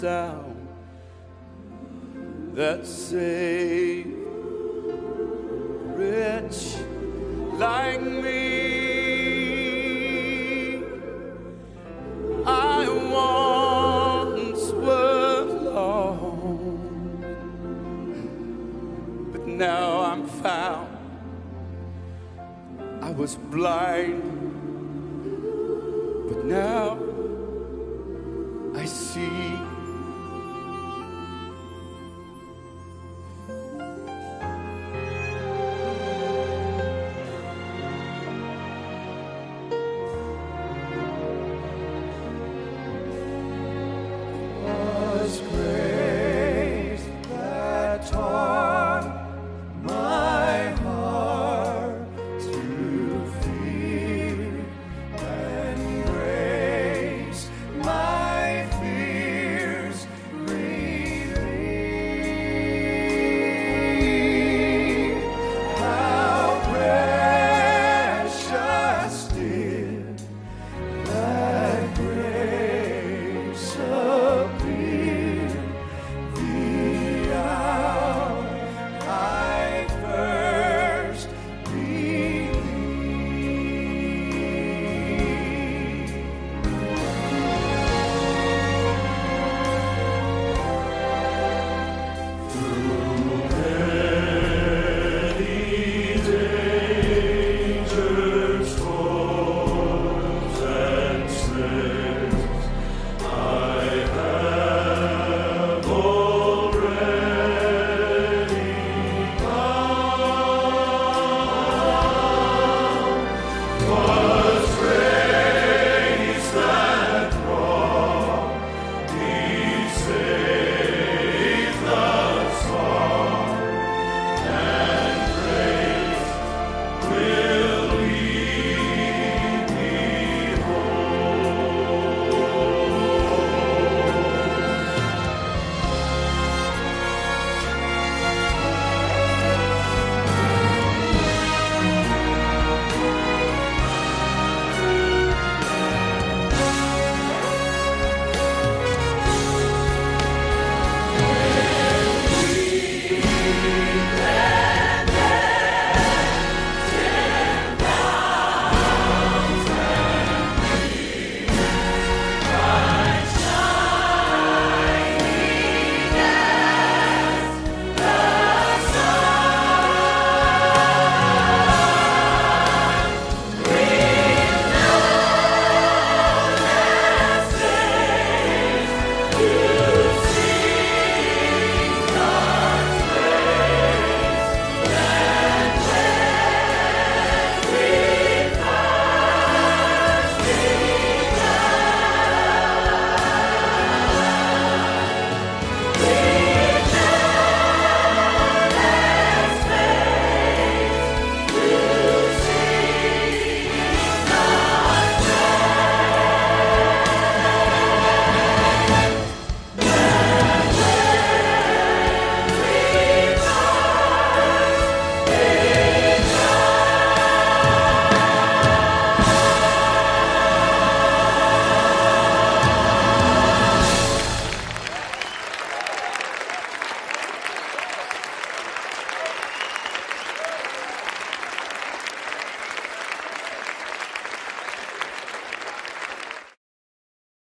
sound that saved rich like me. I once was lost, but now I'm found. I was blind, but now I see. Was great.